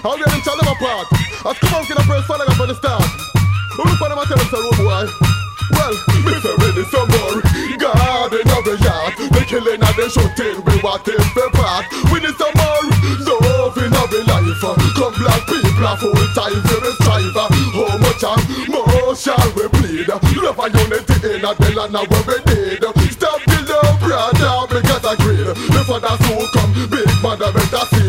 How they them tell them apart? As come out in a first follow up from the start. Who look on them and tell them? Well, Mr. Ready some more. Garden of the yard. They killing and they shooting. We want them for part. We need some more. Loving of the life Come black people are full time the striver. How much and more shall we plead Love and unity in the land of where we need Stop the love brother because I greed. The fathers who come Big mother better Caesar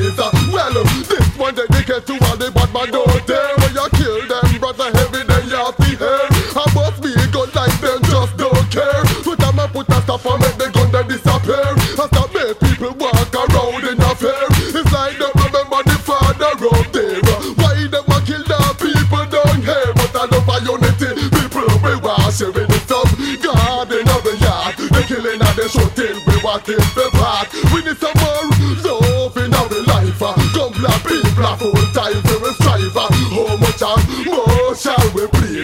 man out there Where you kill them brother heavy they have the hair I must be gun like them just don't care. Put them and put a stop and make the gun then disappear. I stop make people walk around in a fear It's like them remember the father out there Why them a kill the people down here But I love our unity People we want sharing the stuff. God in the yard. They killing and they shooting We want it the part We need some more love in our life. Come black people full time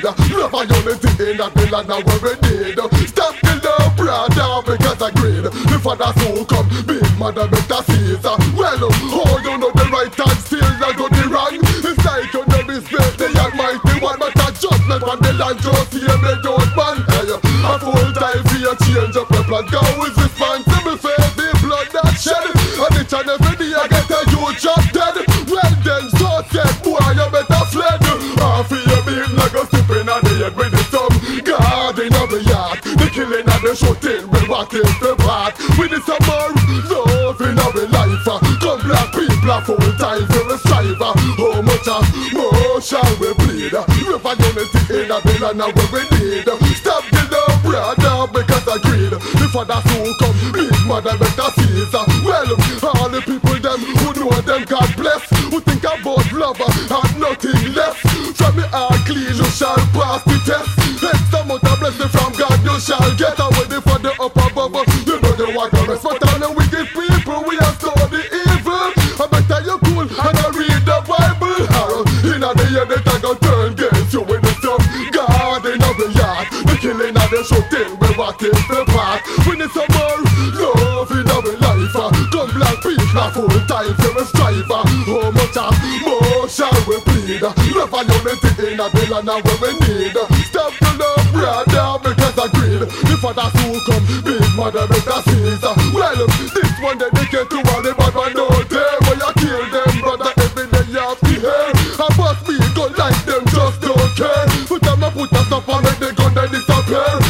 plead Love and unity in the land where we need. Stop the love brother because I greed. The fathers who come big mother better Caesar Well, oh you know the right time still I go the wrong. It's like you know respect the almighty one But a judgment on the land just hear me don't man Hey, a full time for a change up the plan Go is responsible for the blood that shed. And each and every day I get a huge job dead Well then like a sipping on the head with the some Garden of the yard. The killing and the shooting We walk in the We need some more love in our life. Come black people full time for a striver How much more shall we bleed? River unity in a bill and where we need. Stop the love brother because I greed. The fathers who come big mother better Caesar Well all the people them who know them God bless. Who think about love and nothing less. From the clean you shall pass the test. X amount of blessing from God you shall get away for the upper bubble You know want to rest but all the wicked people we are so the evil. I better you cool and I read the Bible. Arrow in the year that I go turn against you with the stuff Garden of the yard The killing and the shooting we walk in the park We need some more love in our life. Come black people full time for a striver oh, we plead Love and unity in a bill and where we need. Stop the love brother because I greed. The fathers who come big mother better Caesar. Well this one dedicated to all the bad man out there Where you kill them brother every day you have to hear. I must be good like them just don't care. Put them and put a stop and make the gun then disappear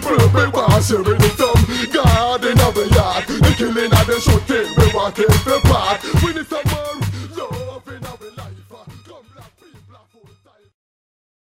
the shooting We want it to